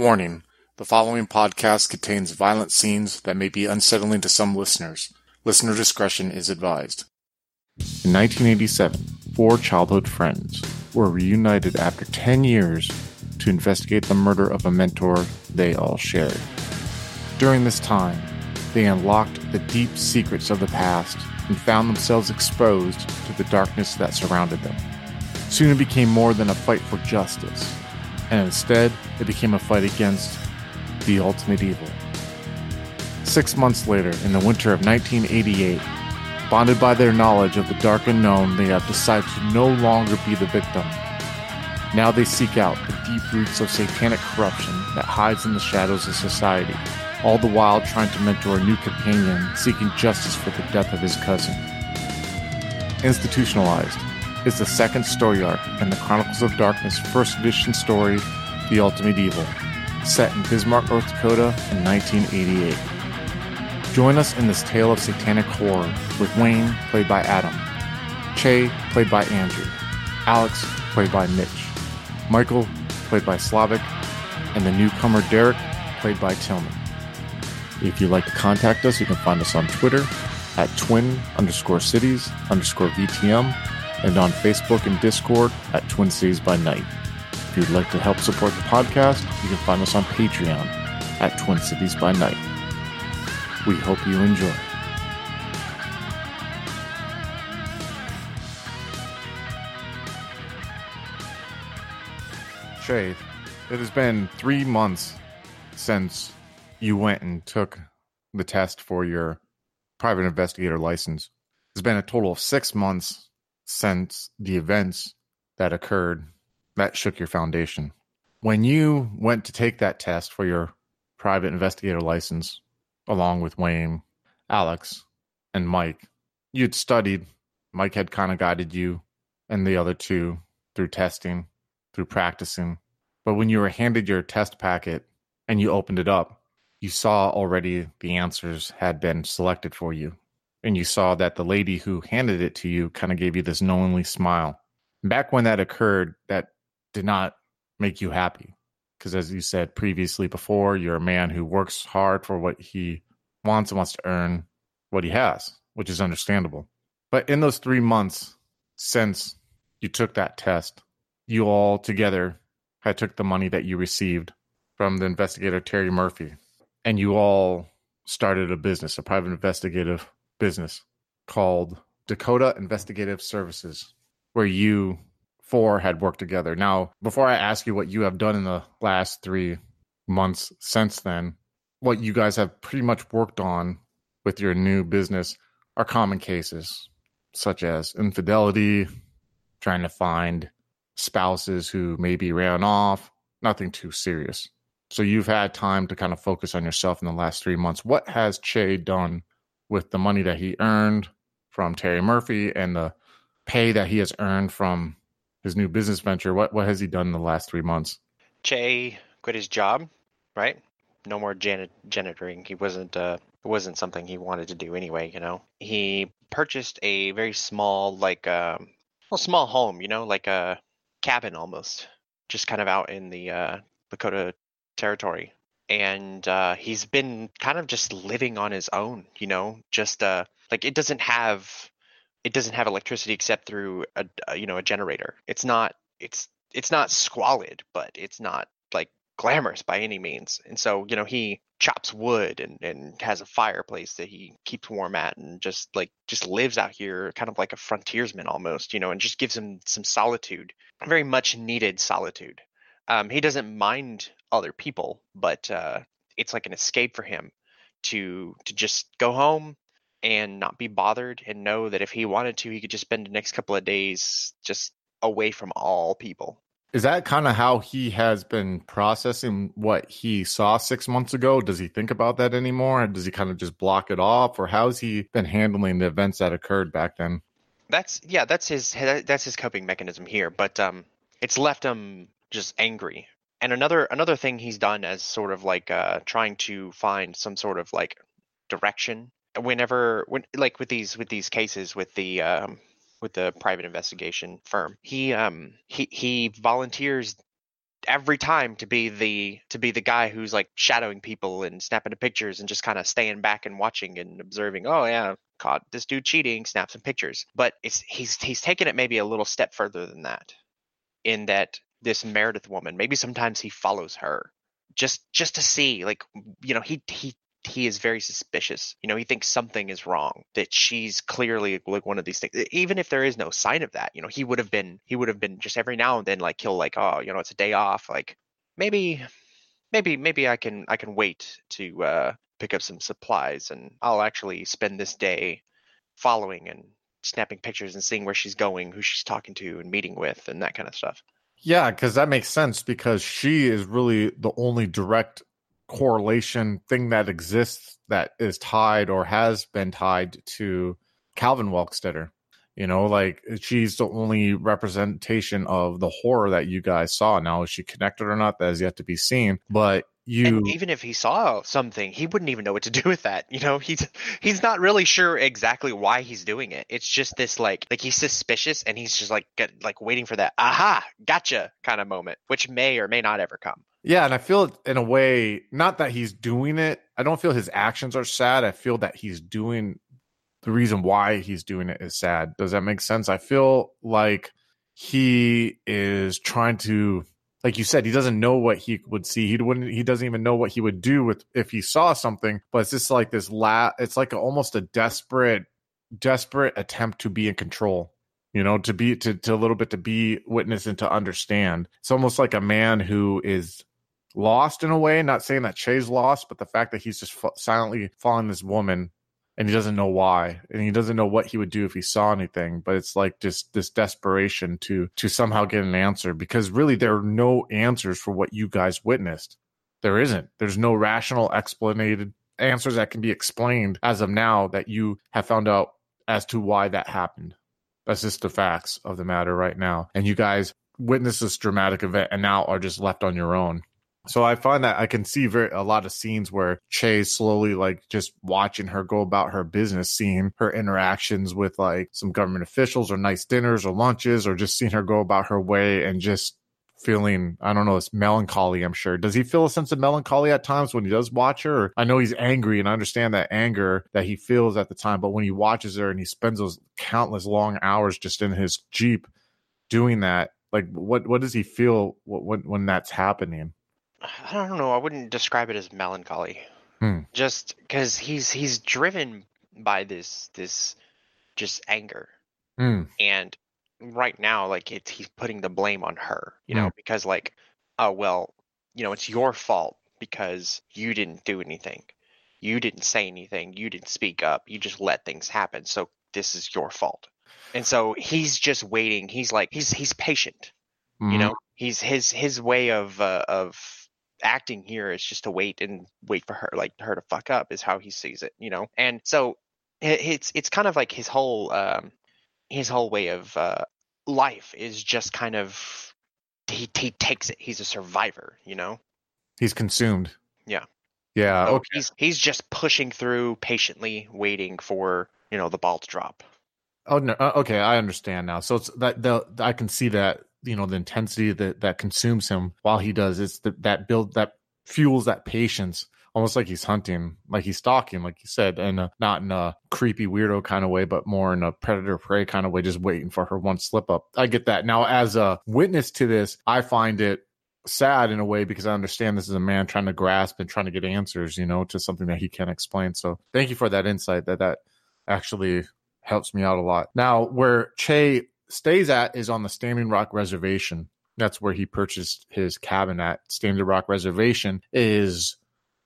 Warning: The following podcast contains violent scenes that may be unsettling to some listeners. Listener discretion is advised. In 1987, four childhood friends were reunited after 10 years to investigate the murder of a mentor they all shared. During this time, they unlocked the deep secrets of the past and found themselves exposed to the darkness that surrounded them. Soon it became more than a fight for justice, and instead it became a fight against the ultimate evil. Six months later, in the winter of 1988, bonded by their knowledge of the dark unknown, they have decided to no longer be the victim. Now they seek out the deep roots of satanic corruption that hides in the shadows of society, all the while trying to mentor a new companion seeking justice for the death of his cousin. Institutionalized is the second story arc in the Chronicles of Darkness first edition story, The Ultimate Evil, set in Bismarck, North Dakota in 1988. Join us in this tale of satanic horror with Wayne, played by Adam, Che, played by Andrew, Alex, played by Mitch, Michael, played by Slavic, and the newcomer Derek, played by Tillman. If you'd like to contact us, you can find us on Twitter at twin underscore cities underscore VTM and on Facebook and Discord at Twin Cities by Night. If you'd like to help support the podcast, you can find us on Patreon at Twin Cities by Night. We hope you enjoy. Che, it has been three months since you went and took the test for your private investigator license. It's been a total of six months since the events that occurred that shook your foundation. When you went to take that test for your private investigator license, along with Wayne, Alex, and Mike, you'd studied. Mike had kind of guided you and the other two through testing, through practicing. But when you were handed your test packet and you opened it up, you saw already the answers had been selected for you. And you saw that the lady who handed it to you kind of gave you this knowingly smile. Back when that occurred, that did not make you happy. Because as you said previously before, you're a man who works hard for what he wants and wants to earn what he has, which is understandable. But in those three months since you took that test, you all together had took the money that you received from the investigator Terry Murphy, and you all started a business, a private investigative business called Dakota Investigative Services, where you four had worked together. Now, before I ask you what you have done in the last three months since then, what you guys have pretty much worked on with your new business are common cases such as infidelity, trying to find spouses who maybe ran off, nothing too serious. So you've had time to kind of focus on yourself in the last three months. What has Che done with the money that he earned from Terry Murphy and the pay that he has earned from his new business venture? What what has he done in the last three months? Che quit his job, right? No more janet janitoring. He wasn't uh it wasn't something he wanted to do anyway, you know. He purchased a very small like um well small home, you know, like a cabin almost, just kind of out in the uh Lakota territory. And uh he's been kind of just living on his own, you know, just uh like it doesn't have it doesn't have electricity except through a, a you know a generator. It's not it's it's not squalid, but it's not like glamorous by any means. And so you know he chops wood and and has a fireplace that he keeps warm at, and just like just lives out here, kind of like a frontiersman almost, you know, and just gives him some solitude, very much needed solitude. Um, he doesn't mind other people, but uh, it's like an escape for him to to just go home and not be bothered and know that if he wanted to, he could just spend the next couple of days just away from all people. Is that kind of how he has been processing what he saw six months ago? Does he think about that anymore? Does he kind of just block it off, or how's he been handling the events that occurred back then? That's yeah, that's his that's his coping mechanism here, but um, it's left him just angry. And another another thing he's done as sort of like uh, trying to find some sort of like direction whenever when like with these with these cases with the um with the private investigation firm he um he he volunteers every time to be the to be the guy who's like shadowing people and snapping pictures and just kind of staying back and watching and observing oh yeah caught this dude cheating snap some pictures but it's he's he's taken it maybe a little step further than that in that this meredith woman maybe sometimes he follows her just just to see like you know he he he is very suspicious. You know, he thinks something is wrong, that she's clearly like one of these things. Even if there is no sign of that, you know, he would have been he would have been just every now and then like he'll like, oh, you know, it's a day off, like maybe maybe maybe I can I can wait to uh pick up some supplies and I'll actually spend this day following and snapping pictures and seeing where she's going, who she's talking to and meeting with and that kind of stuff. Yeah, because that makes sense because she is really the only direct correlation thing that exists that is tied or has been tied to Calvin Welkstetter. You know, like eh, she's the only representation of the horror that you guys saw. Now, is she connected or not? That is yet to be seen. But you and even if he saw something, he wouldn't even know what to do with that. You know, he's he's not really sure exactly why he's doing it. It's just this like like he's suspicious and he's just like get, like waiting for that aha gotcha kind of moment, which may or may not ever come. Yeah, and I feel in a way not that he's doing it. I don't feel his actions are sad. I feel that he's doing the reason why he's doing it is sad. Does that make sense? I feel like he is trying to like you said, he doesn't know what he would see. He wouldn't. He doesn't even know what he would do with if he saw something. But it's just like this. La. It's like a, almost a desperate, desperate attempt to be in control. You know, to be to to a little bit to be witness and to understand. It's almost like a man who is lost in a way. Not saying that Che's lost, but the fact that he's just silently following this woman and he doesn't know why and he doesn't know what he would do if he saw anything but it's like just this desperation to to somehow get an answer because really there are no answers for what you guys witnessed. There isn't. There's no rational explanated answers that can be explained as of now that you have found out as to why that happened. That's just the facts of the matter right now. And you guys witnessed this dramatic event and now are just left on your own so I find that I can see very a lot of scenes where Che slowly like just watching her go about her business, seeing her interactions with like some government officials or nice dinners or lunches, or just seeing her go about her way and just feeling I don't know, it's melancholy, I'm sure. Does he feel a sense of melancholy at times when he does watch her? I know he's angry and I understand that anger that he feels at the time, but when he watches her and he spends those countless long hours just in his Jeep doing that, like what what does he feel when when that's happening? I don't know. I wouldn't describe it as melancholy. Hmm. Just because he's he's driven by this this just anger, hmm. and right now, like it's he's putting the blame on her. You know, hmm. because like, oh well, you know, it's your fault because you didn't do anything, you didn't say anything, you didn't speak up, you just let things happen. So this is your fault. And so he's just waiting. He's like he's he's patient. You know, he's his his way of uh, of acting here is just to wait and wait for her like her to fuck up is how he sees it you know? And so it's it's kind of like his whole um his whole way of uh life is just kind of he he takes it. He's a survivor you know? He's consumed. Yeah. Yeah so okay. he's he's just pushing through patiently waiting for you know the ball to drop. Oh no uh, okay i understand now. So it's that the i can see that you know the intensity that that consumes him while he does it's the, that build that fuels that patience almost like he's hunting like he's stalking like you said and not in a creepy weirdo kind of way but more in a predator prey kind of way just waiting for her one slip up. I get that. Now as a witness to this i find it sad in a way because i understand this is a man trying to grasp and trying to get answers you know to something that he can't explain. So thank you for that insight that that actually helps me out a lot. Now where che stays at is on the Standing Rock Reservation. That's where he purchased his cabin at. Standing Rock Reservation is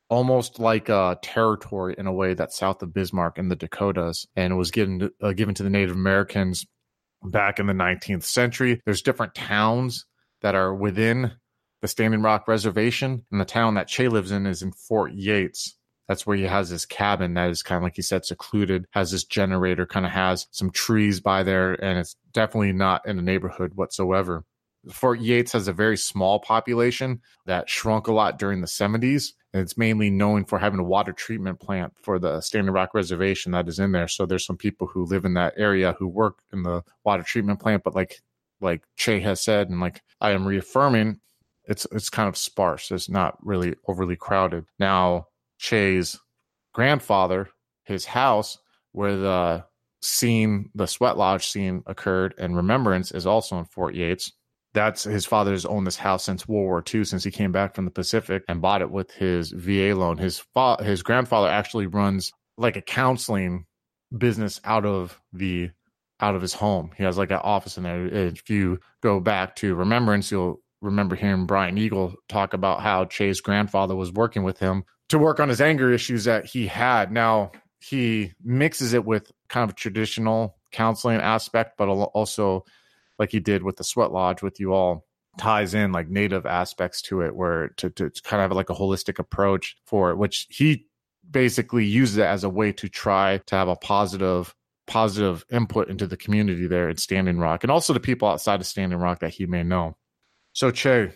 almost like a territory in a way that's south of Bismarck in the Dakotas, and was given uh, given to the Native Americans back in the 19th century. There's different towns that are within the Standing Rock Reservation, and the town that Che lives in is in Fort Yates. That's where he has his cabin that is kind of like he said, secluded, has this generator, kind of has some trees by there, and it's definitely not in a neighborhood whatsoever. Fort Yates has a very small population that shrunk a lot during the 70s. And it's mainly known for having a water treatment plant for the Standing Rock Reservation that is in there. So there's some people who live in that area who work in the water treatment plant. But like like Che has said, and like I am reaffirming, it's it's kind of sparse. It's not really overly crowded. Now, Che's grandfather, his house where the scene, the sweat lodge scene occurred and remembrance is also in Fort Yates. That's his father's owned this house since World War II, since he came back from the Pacific and bought it with his VA loan. His fa- his grandfather actually runs like a counseling business out of the out of his home. He has like an office in there. If you go back to Remembrance, you'll remember hearing Brian Eagle talk about how Che's grandfather was working with him to work on his anger issues that he had. Now he mixes it with kind of traditional counseling aspect, but also like he did with the sweat lodge with you all ties in like native aspects to it where to, to kind of like a holistic approach for it which he basically uses it as a way to try to have a positive positive input into the community there at standing rock and also the people outside of standing rock that he may know. So che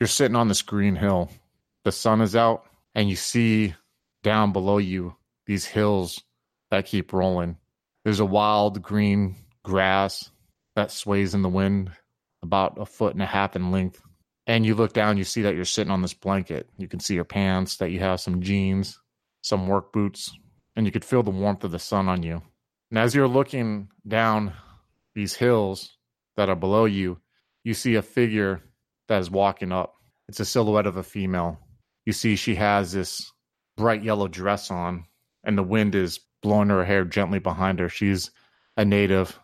you're sitting on this green hill. The sun is out and you see down below you these hills that keep rolling there's a wild green grass that sways in the wind about a foot and a half in length. And you look down, you see that you're sitting on this blanket. You can see your pants, that you have some jeans, some work boots, and you could feel the warmth of the sun on you. And as you're looking down these hills that are below you, you see a figure that is walking up. It's a silhouette of a female. You see she has this bright yellow dress on, and the wind is blowing her hair gently behind her. She's a native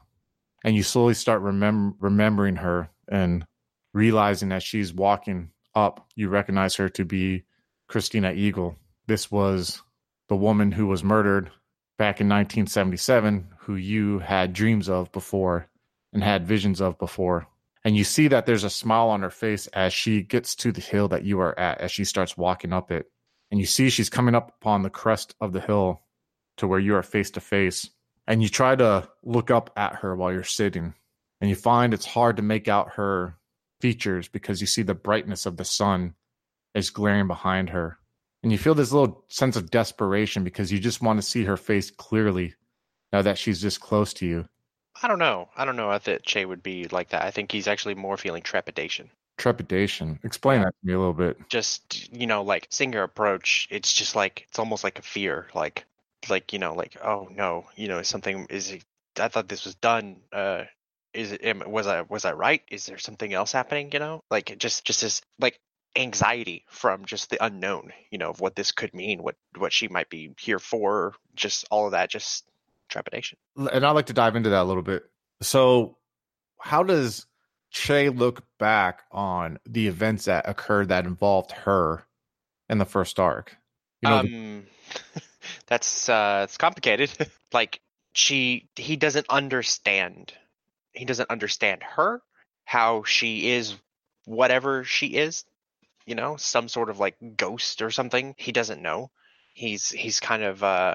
and you slowly start remem- remembering her and realizing that she's walking up, you recognize her to be Christina Eagle. This was the woman who was murdered back in 1977, who you had dreams of before and had visions of before. And you see that there's a smile on her face as she gets to the hill that you are at, as she starts walking up it. And you see she's coming up upon the crest of the hill to where you are face to face. And you try to look up at her while you're sitting. And you find it's hard to make out her features because you see the brightness of the sun is glaring behind her. And you feel this little sense of desperation because you just want to see her face clearly now that she's this close to you i don't know. I don't know if that che would be like that. I think he's actually more feeling trepidation. Trepidation. Explain that to me a little bit. Just you know like seeing her approach it's just like it's almost like a fear like like you know like oh no you know something is i thought this was done uh is it was i was i right? Is there something else happening you know? Like just just this like anxiety from just the unknown you know of what this could mean what what she might be here for just all of that just trepidation and i'd like to dive into that a little bit so how does che look back on the events that occurred that involved her in the first arc you know, um the- that's uh it's complicated. like she he doesn't understand. He doesn't understand her, how she is whatever she is, you know, some sort of like ghost or something. He doesn't know. He's he's kind of uh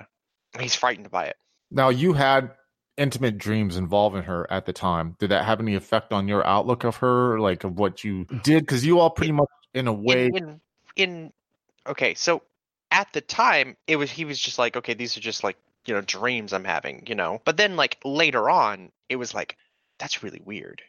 he's frightened by it. Now you had intimate dreams involving her at the time. Did that have any effect on your outlook of her, like of what you mm-hmm. did? Because you all pretty much, in a way, in, in, in okay, so at the time it was he was just like okay these are just like you know dreams i'm having you know? But then like later on it was like that's really weird.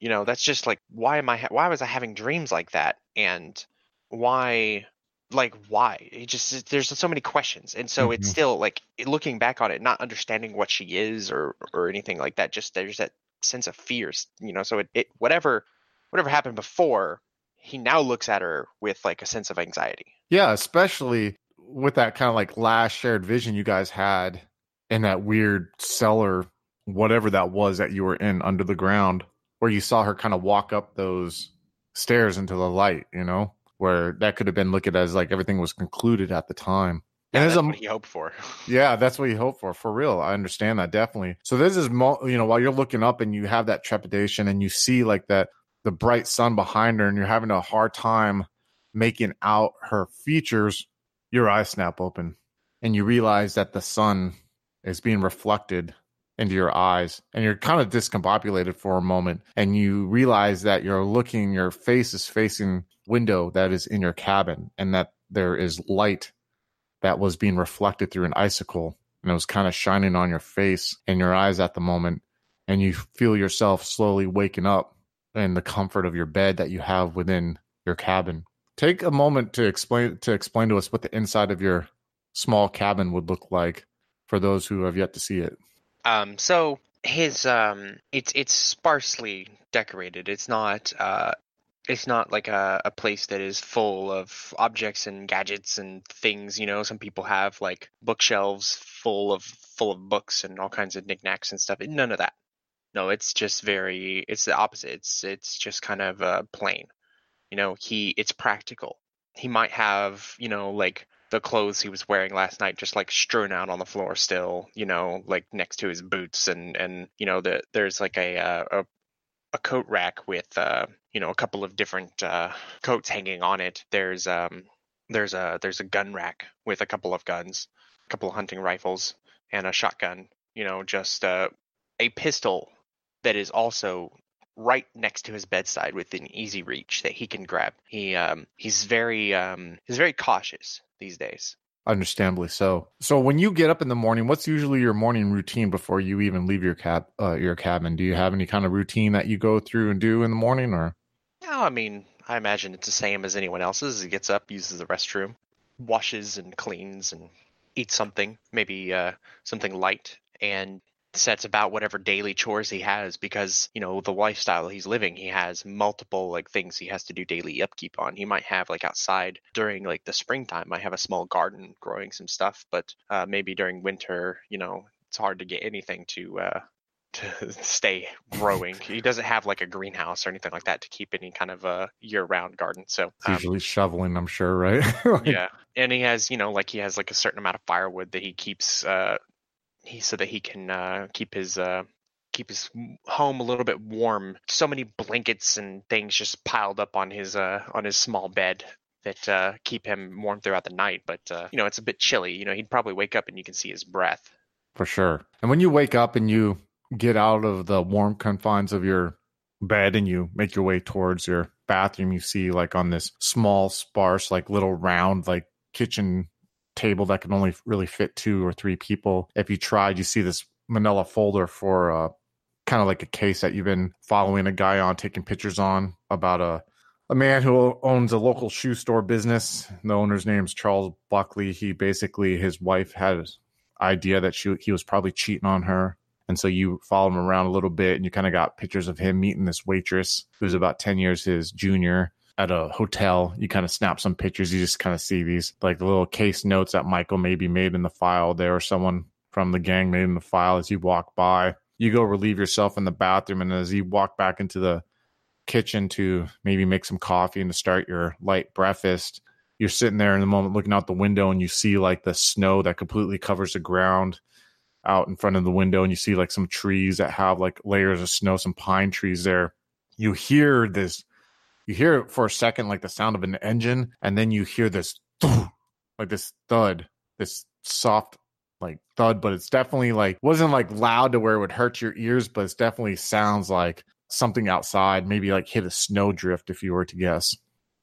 You know that's just like why am i ha- why was i having dreams like that? And why like why it just there's so many questions and so mm-hmm. it's still like looking back on it not understanding what she is or or anything like that just there's that sense of fears you know so it, it whatever whatever happened before he now looks at her with like a sense of anxiety. Yeah, especially with that kind of like last shared vision you guys had in that weird cellar, whatever that was that you were in under the ground, where you saw her kind of walk up those stairs into the light, you know, where that could have been looked at as like everything was concluded at the time. Yeah, and that's a, what you hope for. yeah, that's what you hope for. For real, I understand that definitely. So this is, you know, while you're looking up and you have that trepidation and you see like that the bright sun behind her and you're having a hard time making out her features, your eyes snap open and you realize that the sun is being reflected into your eyes and you're kind of discombobulated for a moment and you realize that you're looking your face is facing window that is in your cabin and that there is light that was being reflected through an icicle and it was kind of shining on your face and your eyes at the moment and you feel yourself slowly waking up in the comfort of your bed that you have within your cabin. Take a moment to explain to explain to us what the inside of your small cabin would look like for those who have yet to see it. Um, so his um, it's it's sparsely decorated. It's not uh, it's not like a, a place that is full of objects and gadgets and things. You know, some people have like bookshelves full of full of books and all kinds of knickknacks and stuff. None of that. No, it's just very. It's the opposite. It's it's just kind of uh, plain. You know, he it's practical. He might have you know like the clothes he was wearing last night just like strewn out on the floor still you know like next to his boots and and you know the, there's like a, uh, a a coat rack with uh you know a couple of different uh coats hanging on it there's um there's a there's a gun rack with a couple of guns a couple of hunting rifles and a shotgun you know just uh, a pistol that is also right next to his bedside within easy reach that he can grab. He um he's very um he's very cautious these days. Understandably so. So when you get up in the morning, what's usually your morning routine before you even leave your cab uh, your cabin? Do you have any kind of routine that you go through and do in the morning or? No, I mean, I imagine it's the same as anyone else's. He gets up, uses the restroom, washes and cleans and eats something, maybe uh, something light, and sets about whatever daily chores he has because you know the lifestyle he's living he has multiple like things he has to do daily upkeep on he might have like outside during like the springtime i have a small garden growing some stuff but uh, maybe during winter you know it's hard to get anything to uh, to stay growing. he doesn't have like a greenhouse or anything like that to keep any kind of a year-round garden. So um, usually shoveling, I'm sure, right? like, yeah, and he has, you know, like he has like a certain amount of firewood that he keeps uh, he so that he can uh, keep his uh, keep his home a little bit warm. So many blankets and things just piled up on his uh, on his small bed that uh, keep him warm throughout the night. But uh, you know, it's a bit chilly. You know, he'd probably wake up and you can see his breath. For sure. And when you wake up and you get out of the warm confines of your bed and you make your way towards your bathroom, you see like on this small, sparse, like little round, like kitchen table that can only really fit two or three people. If you tried, you see this manila folder for uh, kind of like a case that you've been following a guy on, taking pictures on about a a man who owns a local shoe store business. The owner's name is Charles Buckley. He basically his wife had an idea that she he was probably cheating on her. And so you follow him around a little bit and you kind of got pictures of him meeting this waitress who's about 10 years his junior at a hotel, you kind of snap some pictures. You just kind of see these like little case notes that Michael maybe made in the file there, or someone from the gang made in the file as you walk by. You go relieve yourself in the bathroom, and as you walk back into the kitchen to maybe make some coffee and to start your light breakfast, you're sitting there in the moment looking out the window, and you see like the snow that completely covers the ground out in front of the window, and you see like some trees that have like layers of snow, some pine trees there. You hear this you hear it for a second like the sound of an engine and then you hear this like this thud this soft like thud but it's definitely like wasn't like loud to where it would hurt your ears but it definitely sounds like something outside maybe like hit a snowdrift if you were to guess.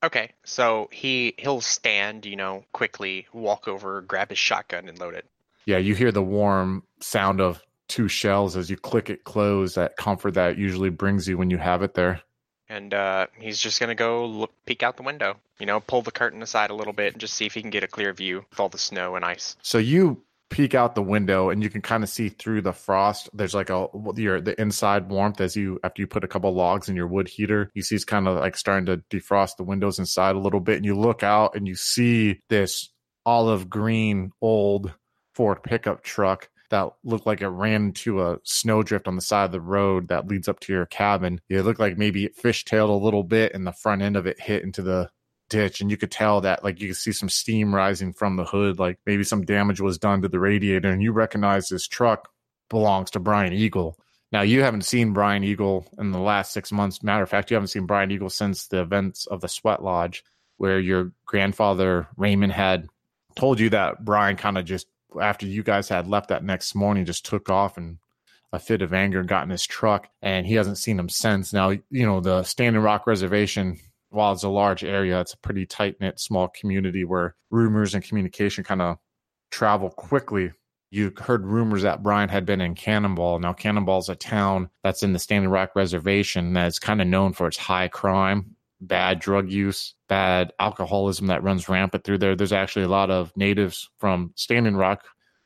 Okay so he he'll stand you know quickly walk over grab his shotgun and load it. Yeah you hear the warm sound of two shells as you click it close that comfort that usually brings you when you have it there and uh, he's just gonna go look, peek out the window. You know, pull the curtain aside a little bit and just see if he can get a clear view with all the snow and ice. So you peek out the window and you can kind of see through the frost. There's like a your the inside warmth as you after you put a couple logs in your wood heater. You see it's kind of like starting to defrost the windows inside a little bit, and you look out and you see this olive green old Ford pickup truck that looked like it ran into a snowdrift on the side of the road that leads up to your cabin. It looked like maybe it fishtailed a little bit and the front end of it hit into the ditch and you could tell that like you could see some steam rising from the hood like maybe some damage was done to the radiator and you recognize this truck belongs to Brian Eagle. Now you haven't seen Brian Eagle in the last 6 months. Matter of fact, you haven't seen Brian Eagle since the events of the Sweat Lodge where your grandfather Raymond had told you that Brian kind of just after you guys had left that next morning, just took off and a fit of anger got in his truck, and he hasn't seen him since. Now, you know, the Standing Rock Reservation, while it's a large area, it's a pretty tight knit, small community where rumors and communication kind of travel quickly. You heard rumors that Brian had been in Cannonball. Now, Cannonball's a town that's in the Standing Rock Reservation that's kind of known for its high crime bad drug use, bad alcoholism that runs rampant through there. There's actually a lot of natives from Standing Rock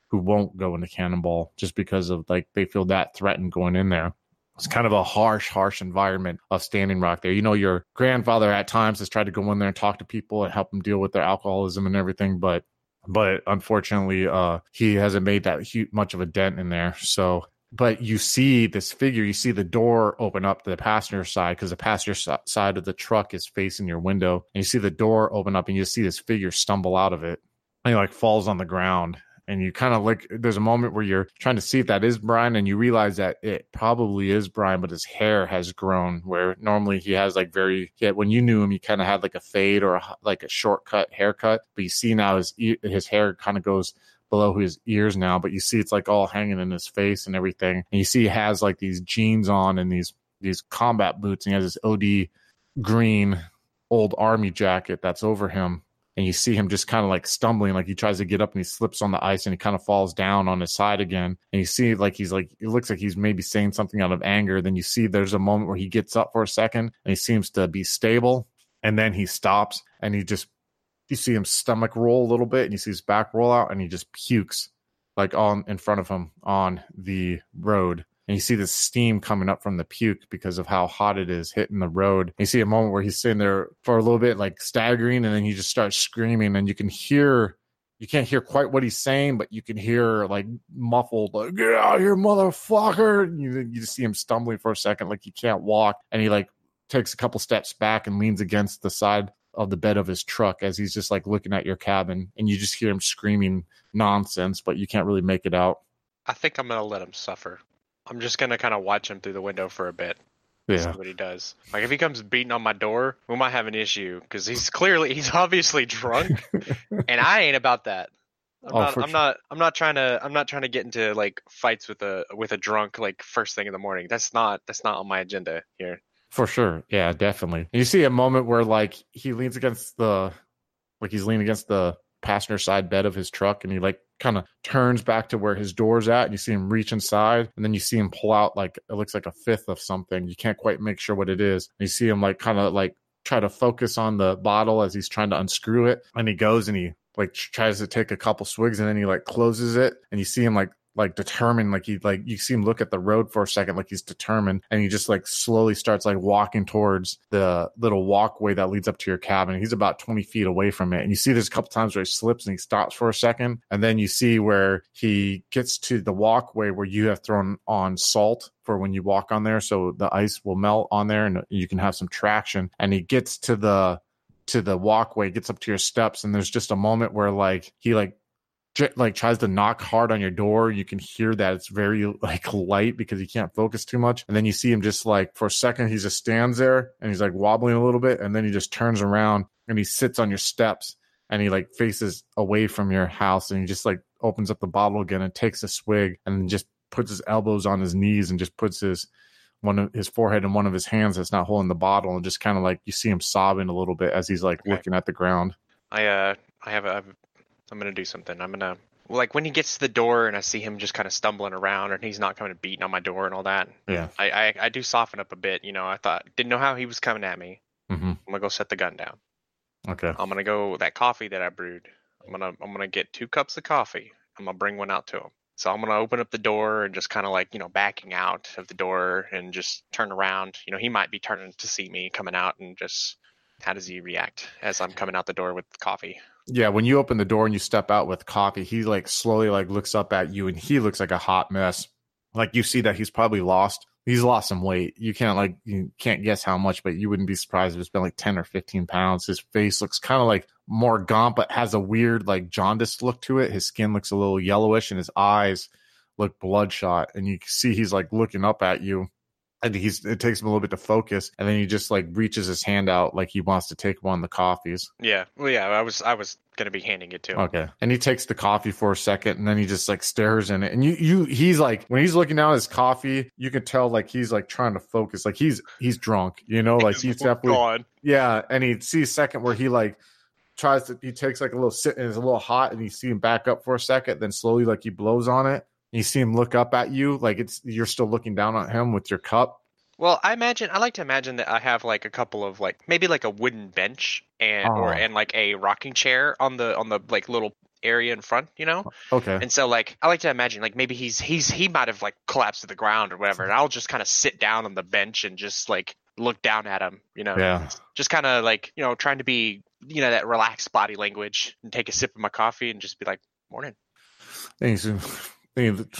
who won't go into Cannonball just because of like they feel that threatened going in there. It's kind of a harsh, harsh environment of Standing Rock there. You know, your grandfather at times has tried to go in there and talk to people and help them deal with their alcoholism and everything, but but unfortunately, uh, he hasn't made that huge, much of a dent in there. So but you see this figure you see the door open up to the passenger side because the passenger side of the truck is facing your window and you see the door open up and you see this figure stumble out of it and he like falls on the ground and you kind of like there's a moment where you're trying to see if that is Brian and you realize that it probably is Brian but his hair has grown where normally he has like very yeah when you knew him he kind of had like a fade or a, like a shortcut haircut but you see now his his hair kind of goes below his ears now but you see it's like all hanging in his face and everything and you see he has like these jeans on and these these combat boots and he has this OD green old army jacket that's over him and you see him just kind of like stumbling, like he tries to get up and he slips on the ice and he kind of falls down on his side again. And you see like he's like it looks like he's maybe saying something out of anger. Then you see there's a moment where he gets up for a second and he seems to be stable, and then he stops and he just you see him stomach roll a little bit and you see his back roll out and he just pukes like on in front of him on the road and you see the steam coming up from the puke because of how hot it is hitting the road. And you see a moment where he's sitting there for a little bit, like staggering, and then he just starts screaming, and you can hear. You can't hear quite what he's saying, but you can hear like muffled, like "Get out here, motherfucker!" And you, you just see him stumbling for a second, like he can't walk, and he like takes a couple steps back and leans against the side of the bed of his truck as he's just like looking at your cabin, and you just hear him screaming nonsense, but you can't really make it out. I think I'm gonna let him suffer. I'm just gonna kind of watch him through the window for a bit. Yeah. See what he does. Like if he comes beating on my door, we might have an issue because he's clearly he's obviously drunk, and I ain't about that. I'm, oh, not, I'm sure. not. I'm not trying to. I'm not trying to get into like fights with a with a drunk like first thing in the morning. That's not. That's not on my agenda here. For sure. Yeah, definitely. You see a moment where like he leans against the, like he's leaning against the passenger side bed of his truck, and he like kind of turns back to where his door's at and you see him reach inside and then you see him pull out like it looks like a fifth of something you can't quite make sure what it is and you see him like kind of like try to focus on the bottle as he's trying to unscrew it and he goes and he like tries to take a couple swigs and then he like closes it and you see him like like determined like he like you see him look at the road for a second like he's determined and he just like slowly starts like walking towards the little walkway that leads up to your cabin. He's about 20 feet away from it and you see there's a couple times where he slips and he stops for a second and then you see where he gets to the walkway where you have thrown on salt for when you walk on there so the ice will melt on there and you can have some traction and he gets to the to the walkway gets up to your steps and there's just a moment where like he like like tries to knock hard on your door you can hear that it's very like light because he can't focus too much. And then you see him just like for a second he just stands there and he's like wobbling a little bit. And then he just turns around and he sits on your steps and he like faces away from your house and he just like opens up the bottle again and takes a swig and just puts his elbows on his knees and just puts his one of his forehead in one of his hands that's not holding the bottle and just kind of like you see him sobbing a little bit as he's like okay. looking at the ground. I uh i have a I'm gonna do something. I'm gonna like when he gets to the door and I see him just kind of stumbling around and he's not coming and beating on my door and all that. Yeah. I, I, I do soften up a bit. You know, I thought didn't know how he was coming at me. Mm-hmm. I'm gonna go set the gun down. Okay. I'm gonna go that coffee that I brewed. I'm gonna I'm gonna get two cups of coffee. I'm gonna bring one out to him. So I'm gonna open up the door and just kind of like you know backing out of the door and just turn around. You know, he might be turning to see me coming out and just how does he react as I'm coming out the door with coffee? Yeah, when you open the door and you step out with coffee, he like slowly like looks up at you and he looks like a hot mess. Like you see that he's probably lost. He's lost some weight. You can't like you can't guess how much, but you wouldn't be surprised if it's been like 10 or 15 pounds. His face looks kind of like more gaunt, but has a weird like jaundice look to it. His skin looks a little yellowish and his eyes look bloodshot. And you see he's like looking up at you and he's it takes him a little bit to focus and then he just like reaches his hand out like he wants to take one of the coffees. Yeah. Well yeah i was i was gonna be handing it to him. Okay. And he takes the coffee for a second and then he just like stares in it. And you you he's like when he's looking down at his coffee you can tell like he's like trying to focus. Like he's he's drunk you know? Like he's definitely gone. yeah. And he sees a second where he like tries to he takes like a little sit and it's a little hot and you see him back up for a second then slowly like he blows on it you see him look up at you like it's you're still looking down on him with your cup Well, I imagine I like to imagine that I have like a couple of like maybe like a wooden bench and or Oh. and like a rocking chair on the on the like little area in front, you know? Okay. And so like I like to imagine like maybe he's he's he might have like collapsed to the ground or whatever, and I'll just kind of sit down on the bench and just like look down at him, you know? Yeah. Just kind of like, you know, trying to be, you know, that relaxed body language and take a sip of my coffee and just be like, "Morning." He's, and he, and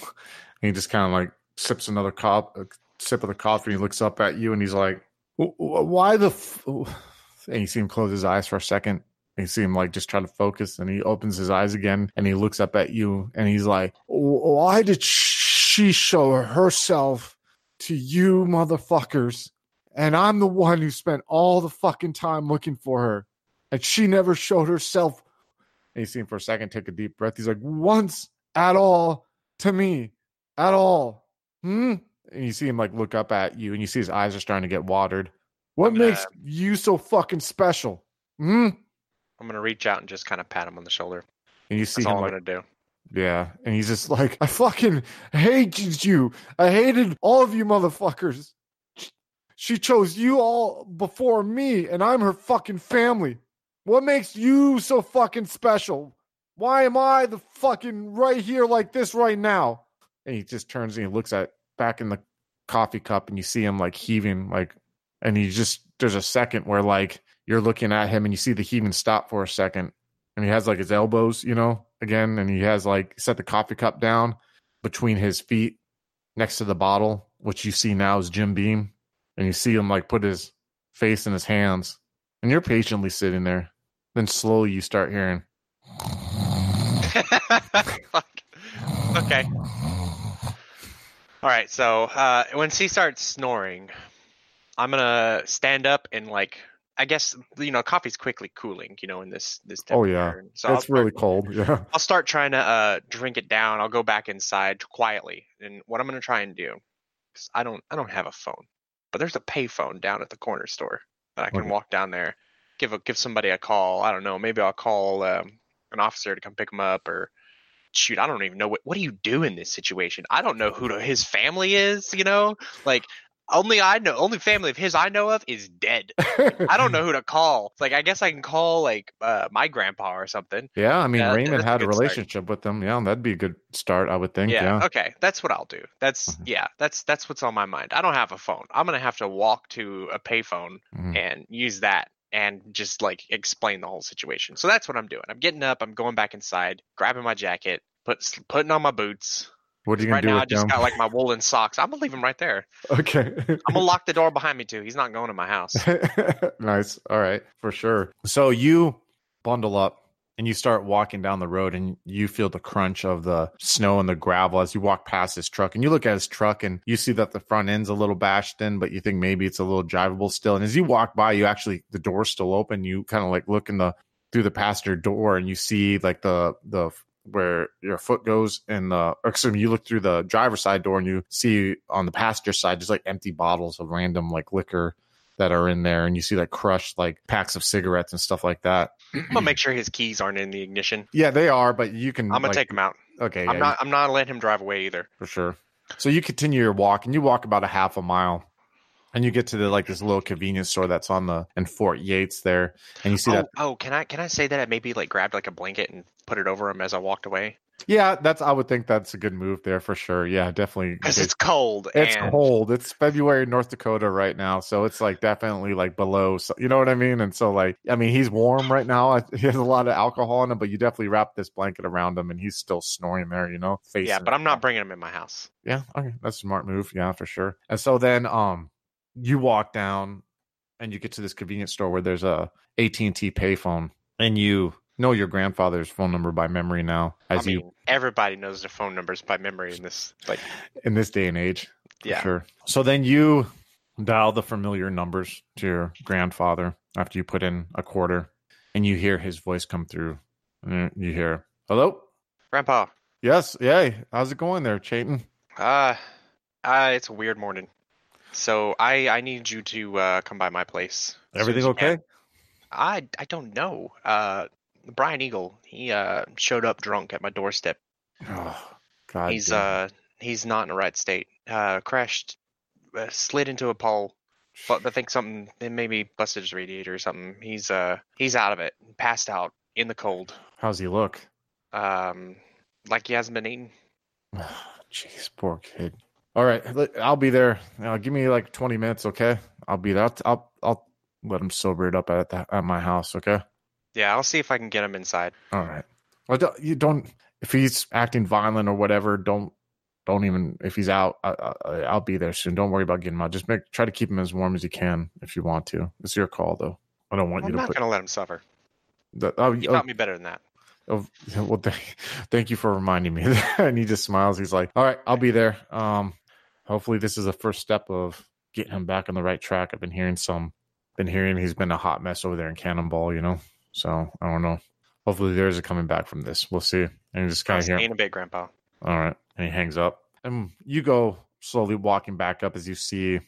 he just kind of like sips another cup, a uh, sip of the coffee. And he looks up at you and he's like, "Wh- wh- "Why the?" F-? And you see him close his eyes for a second. And you see him like just try to focus, and he opens his eyes again, and he looks up at you, and he's like, "Wh- "Why did she show herself to you, motherfuckers?" And I'm the one who spent all the fucking time looking for her, and she never showed herself and you see him for a second take a deep breath. He's like, once at all to me, at all. Hmm? And you see him like look up at you and you see his eyes are starting to get watered. What gonna- makes you so fucking special? Hmm? I'm gonna reach out and just kind of pat him on the shoulder. And you see That's him all I'm like, gonna do. yeah. And he's just like, I fucking hated you. I hated all of you motherfuckers. She chose you all before me, and I'm her fucking family. What makes you so fucking special? Why am I the fucking right here like this right now? And he just turns and he looks at back in the coffee cup, and you see him like heaving, like, and he just there's a second where like you're looking at him and you see the heaving stop for a second, and he has like his elbows, you know, again, and he has like set the coffee cup down between his feet next to the bottle, which you see now is Jim Beam, and you see him like put his face in his hands, and you're patiently sitting there. Then slowly you start hearing, Fuck. Okay. All right. So uh, when she starts snoring, I'm gonna stand up and like I guess you know coffee's quickly cooling, you know, in this this Oh, yeah. So it's really cold. Yeah. I'll start trying to uh, drink it down. I'll go back inside quietly, and what I'm gonna try and do, because I don't I don't have a phone, but there's a payphone down at the corner store that I can Okay. walk down there, give a give somebody a call. I don't know, maybe I'll call um, an officer to come pick him up, or shoot, I don't even know what what do you do in this situation. I don't know who to, his family is. You know, like only I know, only family of his I know of is dead. I don't know who to call. Like I guess I can call like uh, my grandpa or something. Yeah, I mean Yeah, Raymond that's a had a good start. relationship with them. Yeah, that'd be a good start, I would think. yeah, Yeah. okay that's what i'll do that's Mhm. yeah that's that's what's on my mind i don't have a phone i'm gonna have to walk to a payphone Mhm. and use that and just like explain the whole situation so that's what i'm doing i'm getting up i'm going back inside grabbing my jacket put putting on my boots What are you gonna right do now i just them? got like my woolen socks i'm gonna leave them right there okay. i'm gonna lock the door behind me too he's not going to my house nice. All right, for sure. So you bundle up and you start walking down the road and you feel the crunch of the snow and the gravel as you walk past his truck and you look at his truck and you see that the front end's a little bashed in, but you think maybe it's a little drivable still. And as you walk by, you actually the door's still open. You kind of like look in the through the passenger door and you see like the the where your foot goes in the or excuse me, you look through the driver's side door and you see on the passenger side just like empty bottles of random like liquor that are in there and you see like crushed like packs of cigarettes and stuff like that. i'm gonna make sure his keys aren't in the ignition Yeah, they are, but you can i'm gonna like, take him out Okay, i'm yeah, not i'm not letting him drive away either for sure. So you continue your walk and you walk about a half a mile and you get to the like this little convenience store that's on the in Fort Yates there and you see oh, that oh can i can i say that i maybe like grabbed like a blanket and put it over him as i walked away yeah, that's I would think that's a good move there for sure. Yeah, definitely. because it's cold. It's and cold. It's February in North Dakota right now, so it's like definitely like below. So, you know what I mean? And so like, I mean, he's warm right now. He has a lot of alcohol in him, but you definitely wrap this blanket around him, and he's still snoring there. You know. Yeah, but I'm not bringing him in my house. Yeah, okay, that's a smart move. Yeah, for sure. And so then, um, you walk down, and you get to this convenience store where there's a AT and T payphone, and you know your grandfather's phone number by memory now, as I you everybody knows their phone numbers by memory in this. Like, in this day and age. yeah, sure. So then you dial the familiar numbers to your grandfather after you put in a quarter, and you hear his voice come through. And you hear, "Hello, Grandpa. yes, yay, how's it going there, Chayton?" Uh, uh, it's a weird morning. So I I need you to uh, come by my place. Everything okay? I I don't know. Uh, Brian Eagle. He uh showed up drunk at my doorstep. Oh, God, he's damn. uh he's not in the right state. Uh, crashed uh, slid into a pole. But I think something it maybe busted his radiator or something. He's uh he's out of it, passed out in the cold. How's he look? Um, like he hasn't been eating. Jeez, poor kid. All right, I'll be there. Uh, give me like twenty minutes, okay? I'll be there. I'll I'll, I'll let him sober it up at the, at my house, okay? Yeah, I'll see if I can get him inside. All right. Well, don't, you don't. If he's acting violent or whatever, don't don't even. If he's out, I, I, I'll be there soon. Don't worry about getting him out. Just make try to keep him as warm as you can if you want to. It's your call, though. I don't want I'm you to not put. gonna let him suffer. The, oh, You oh, taught me better than that. oh, well, thank, thank you for reminding me. and he just smiles. He's like, "All right, I'll be there." Um, hopefully, this is a first step of getting him back on the right track. I've been hearing some, been hearing he's been a hot mess over there in Cannonball. You know, so I don't know. Hopefully, there's a coming back from this. We'll see. And just kind of here. hear. you in a bit, Grandpa. All right. And he hangs up. And you go slowly walking back up as you see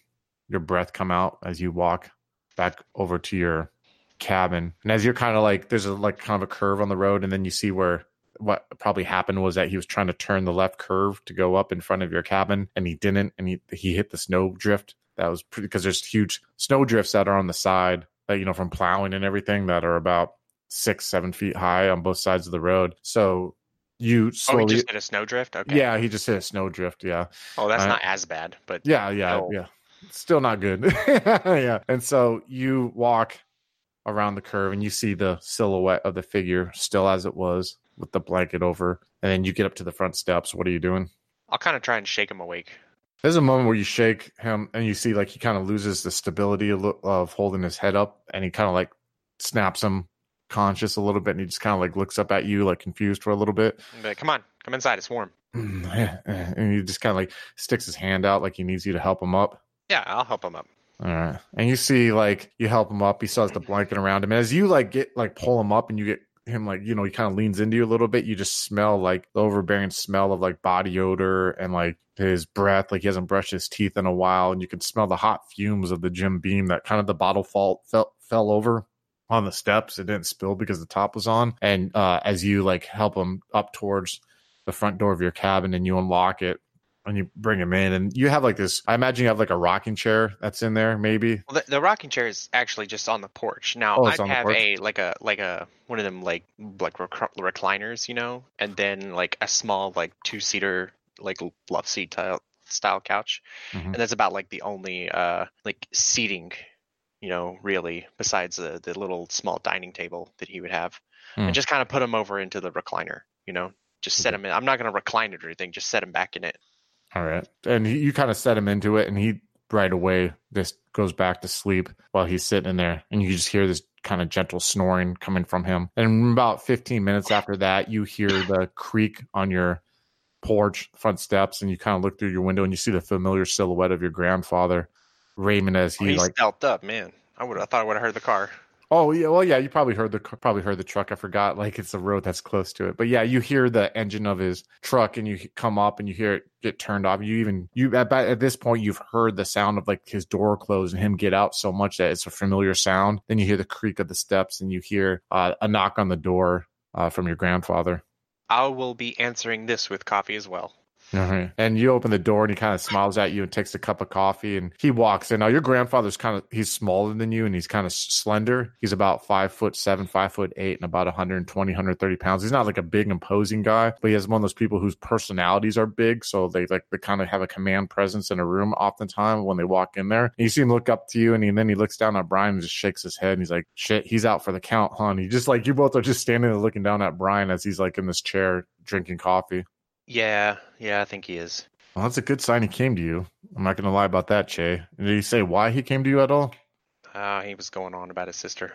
your breath come out as you walk back over to your cabin. And as you're kind of like, there's a like kind of a curve on the road, and then you see where what probably happened was that he was trying to turn the left curve to go up in front of your cabin, and he didn't, and he he hit the snow drift. That was pretty because there's huge snow drifts that are on the side that you know from plowing and everything that are about six seven feet high on both sides of the road. So you Oh, slowly he just did a snowdrift. Okay. yeah, he just hit a snowdrift. Yeah, Oh, that's Uh, not as bad, but yeah, yeah, No. yeah. Still not good. yeah, and so you walk around the curve and you see the silhouette of the figure still as it was with the blanket over, and then you get up to the front steps. What are you doing? I'll kind of try and shake him awake. There's a moment where you shake him and you see like he kind of loses the stability li- of holding his head up, and he kind of like snaps him conscious a little bit, and he just kind of like looks up at you like confused for a little bit. But come on, come inside. It's warm. Mm, and he just kind of like sticks his hand out like he needs you to help him up. Yeah, I'll help him up. All right. And you see like you help him up, he still has the blanket around him. And as you like get like pull him up and you get him like, you know, he kind of leans into you a little bit, you just smell like the overbearing smell of like body odor and like his breath, like he hasn't brushed his teeth in a while, and you can smell the hot fumes of the Jim Beam that kind of the bottle fall fell fell over on the steps. It didn't spill because the top was on. And uh as you like help him up towards the front door of your cabin and you unlock it and you bring him in and you have like this i imagine you have like a rocking chair that's in there maybe Well, the, the rocking chair is actually just on the porch. Now Oh, the have a like a like a one of them like like rec- recliners, you know, and then like a small like two seater like love seat style style couch, Mhm. and that's about like the only uh like seating, you know, really besides the the little small dining table that he would have, Hmm. and just kind of put him over into the recliner, you know, just set him in. I'm not gonna recline it or anything, just set him back in it. all right and he, you kind of set him into it and he right away just goes back to sleep while he's sitting in there and you just hear this kind of gentle snoring coming from him and about 15 minutes after that you hear the creak on your porch front steps and you kind of look through your window and you see the familiar silhouette of your grandfather raymond as Oh, he he's like stealthed up, man. I would I thought I would have heard the car. Oh yeah, well yeah, you probably heard the probably heard the truck. I forgot, like it's a road that's close to it. But yeah, you hear the engine of his truck, and you come up and you hear it get turned off. You even you at, at this point you've heard the sound of like his door close and him get out so much that it's a familiar sound. Then you hear the creak of the steps, and you hear uh, a knock on the door uh, from your grandfather. I will be answering this with coffee as well. Mhm. And you open the door and he kind of smiles at you and takes a cup of coffee and he walks in. Now your grandfather's kind of he's smaller than you and he's kind of slender. He's about five foot seven, five foot eight, and about 120, 130 pounds. He's not like a big imposing guy, but he has one of those people whose personalities are big, so they like they kind of have a command presence in a room oftentimes when they walk in there. And you see him look up to you and, he, and then he looks down at Brian and just shakes his head and he's like, "Shit, he's out for the count, huh?" He just like you both are just standing there looking down at Brian as he's like in this chair drinking coffee. Yeah, yeah, I think he is. Well, that's a good sign he came to you. I'm not going to lie about that, Che. Did he say why he came to you at all? Uh, he was going on about his sister.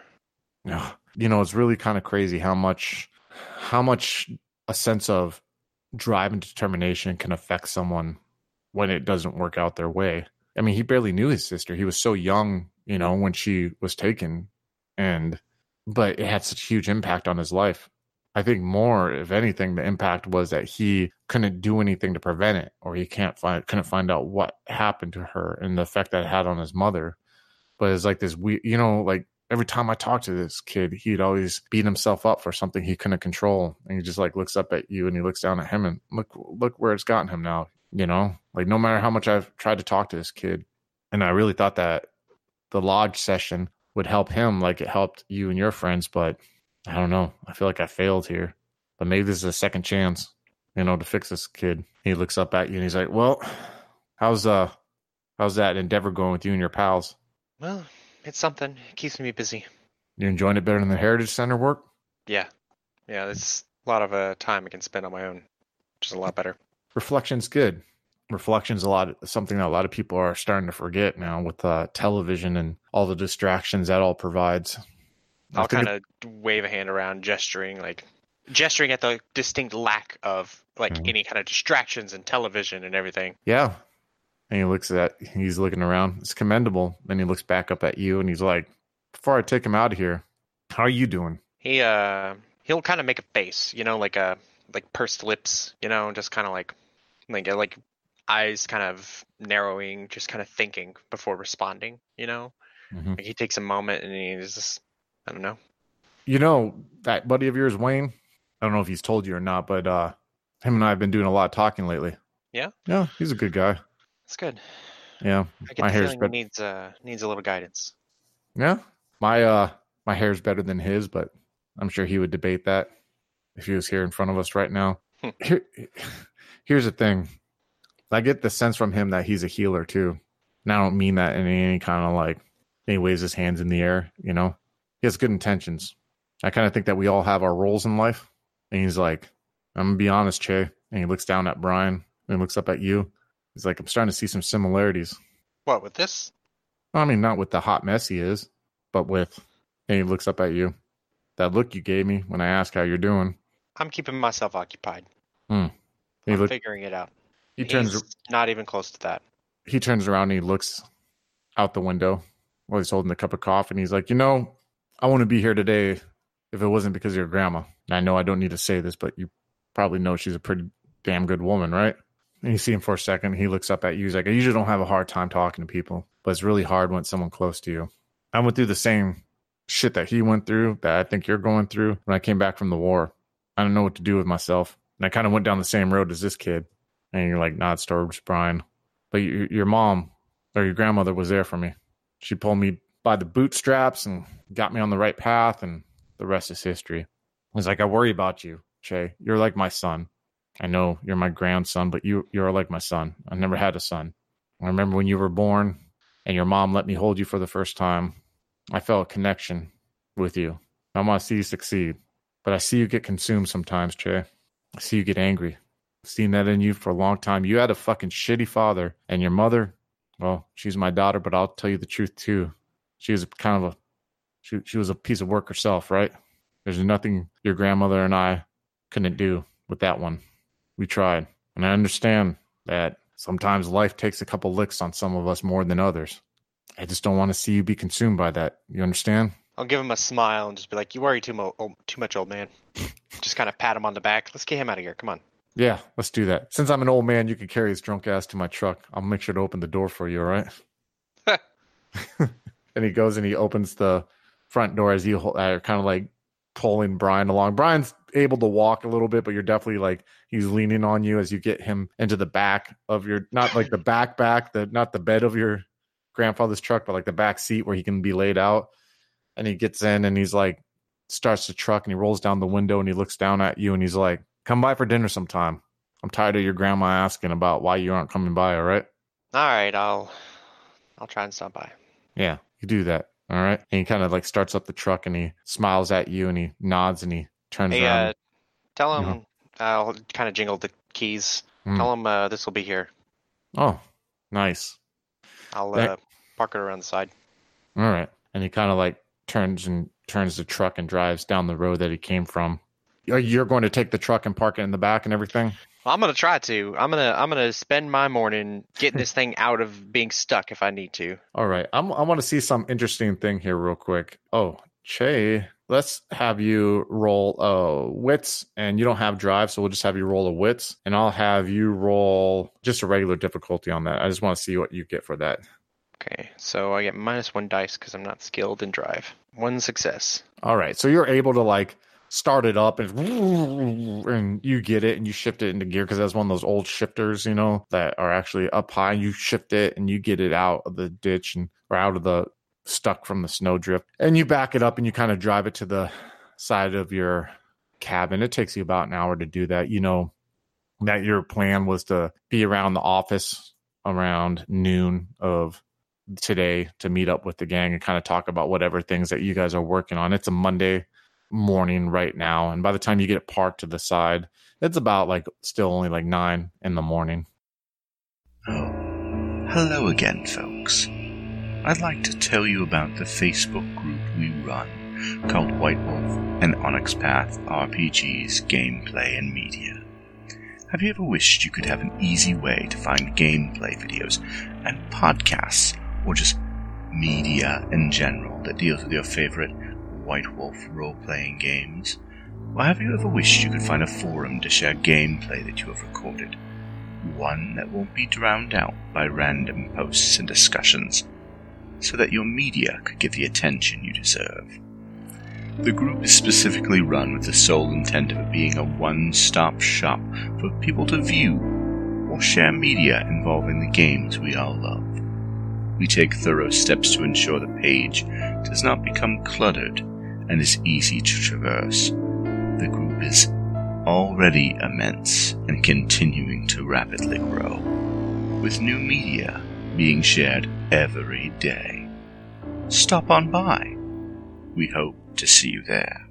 No. You know, it's really kind of crazy how much, how much a sense of drive and determination can affect someone when it doesn't work out their way. I mean, he barely knew his sister. He was so young, you know, when she was taken, and but it had such a huge impact on his life. I think more, if anything, the impact was that he couldn't do anything to prevent it, or he can't find couldn't find out what happened to her and the effect that it had on his mother. But it's like this we you know, like every time I talk to this kid, he'd always beat himself up for something he couldn't control. And he just like looks up at you and he looks down at him and look look where it's gotten him now. You know? Like no matter how much I've tried to talk to this kid, And I really thought that the lodge session would help him like it helped you and your friends, but I don't know. I feel like I failed here. But maybe this is a second chance, you know, to fix this kid. He looks up at you and he's like, Well, how's uh how's that endeavor going with you and your pals? Well, it's something. It keeps me busy. You enjoying it better than the Heritage Center work? Yeah. Yeah, it's a lot of uh, time I can spend on my own, which is a lot better. Reflection's good. Reflection's a lot something that a lot of people are starting to forget now with uh, television and all the distractions that all provides. I'll kind of wave a hand around, gesturing like gesturing at the distinct lack of like Mhm. any kind of distractions and television and everything. Yeah. And he looks at he's looking around. It's commendable. Then he looks back up at you and he's like, Before I take him out of here, how are you doing? He uh he'll kind of make a face, you know, like a like pursed lips, you know, just kind of like like like eyes kind of narrowing, just kind of thinking before responding, you know. Mhm. Like he takes a moment and he's just I don't know. You know, that buddy of yours, Wayne, I don't know if he's told you or not, but uh him and I have been doing a lot of talking lately. Yeah? Yeah, he's a good guy. That's good. Yeah. My hair's needs uh needs a little guidance. Yeah. My uh my hair's better than his, but I'm sure he would debate that if he was here in front of us right now. Hmm. Here, here's the thing. I get the sense from him that he's a healer too. And I don't mean that in any kind of like he waves his hands in the air, you know. He has good intentions. I kind of think that we all have our roles in life. And he's like, I'm gonna be honest, Che. And he looks down at Brian and looks up at you. He's like, I'm starting to see some similarities. What with this? I mean, not with the hot mess he is, but with, and he looks up at you. That look you gave me when I asked how you're doing. I'm keeping myself occupied. Hmm. He, I'm look, figuring it out. he turns not even close to that. he turns around and he looks out the window while he's holding a cup of coffee and he's like, you know, I want to be here today if it wasn't because of your grandma. And I know I don't need to say this, but you probably know she's a pretty damn good woman, right? And you see him for a second. He looks up at you. He's like, I usually don't have a hard time talking to people, but it's really hard when someone close to you. I went through the same shit that he went through, that I think you're going through when I came back from the war. I don't know what to do with myself. And I kind of went down the same road as this kid. And you're like, not Sturbs, Brian. But your, your mom or your grandmother was there for me. She pulled me by the bootstraps and got me on the right path, and the rest is history. He's like, I worry about you, Che. You're like my son. I know you're my grandson, but you you're like my son. I never had a son. I remember when you were born and your mom let me hold you for the first time. I felt a connection with you. I want to see you succeed, but I see you get consumed sometimes, Che. I see you get angry. I've seen that in you for a long time. You had a fucking shitty father, and your mother, well, she's my daughter, but I'll tell you the truth too. She was kind of a, she, she was a piece of work herself, right? There's nothing your grandmother and I couldn't do with that one. We tried. And I understand that sometimes life takes a couple licks on some of us more than others. I just don't want to see you be consumed by that. You understand? I'll give him a smile and just be like, "You worry too, mo- oh, too much, old man." just kind of pat him on the back. Let's get him out of here. Come on. Yeah, let's do that. Since I'm an old man, you can carry his drunk ass to my truck. I'll make sure to open the door for you, all right? and he goes and he opens the front door as you uh, are kind of like pulling Brian along. Brian's able to walk a little bit, but you're definitely like he's leaning on you as you get him into the back of your not like the back back, the not the bed of your grandfather's truck, but like the back seat where he can be laid out. And he gets in and he's like starts the truck and he rolls down the window and he looks down at you and he's like, "Come by for dinner sometime." I'm tired of your grandma asking about why you aren't coming by, all right? All right, I'll I'll try and stop by. Yeah, you do that. All right. And he kind of like starts up the truck and he smiles at you and he nods and he turns Hey, around. uh, tell him. I'll kind of jingle the keys. Mm. Tell him uh, this will be here. oh, nice. I'll That- uh, park it around the side. All right. And he kind of like turns and turns the truck and drives down the road that he came from. You're going to take the truck and park it in the back and everything? I'm gonna try to. I'm gonna I'm gonna spend my morning getting this thing out of being stuck if I need to. All right. I'm, I want to see some interesting thing here, real quick. Oh, Che, let's have you roll uh, wits, and you don't have drive, so we'll just have you roll a wits, and I'll have you roll just a regular difficulty on that. I just want to see what you get for that. Okay, so I get minus one dice because I'm not skilled in drive. One success. All right. So you're able to like start it up and and you get it and you shift it into gear because that's one of those old shifters, you know, that are actually up high. You shift it and you get it out of the ditch and or out of the stuck from the snowdrift, and you back it up and you kind of drive it to the side of your cabin. It takes you about an hour to do that. You know that your plan was to be around the office around noon of today to meet up with the gang and kind of talk about whatever things that you guys are working on. It's a Monday morning right now, and by the time you get it parked to the side, it's about like still only like nine in the morning. Oh, hello again, folks. I'd like to tell you about the Facebook group we run called White Wolf and Onyx Path RPGs Gameplay and Media. Have you ever wished you could have an easy way to find gameplay videos and podcasts, or just media in general that deals with your favorite White Wolf role playing games? Or have you ever wished you could find a forum to share gameplay that you have recorded? One that won't be drowned out by random posts and discussions, so that your media could get the attention you deserve. The group is specifically run with the sole intent of it being a one stop shop for people to view or share media involving the games we all love. We take thorough steps to ensure the page does not become cluttered and is easy to traverse. The group is already immense and continuing to rapidly grow, with new media being shared every day. Stop on by. We hope to see you there.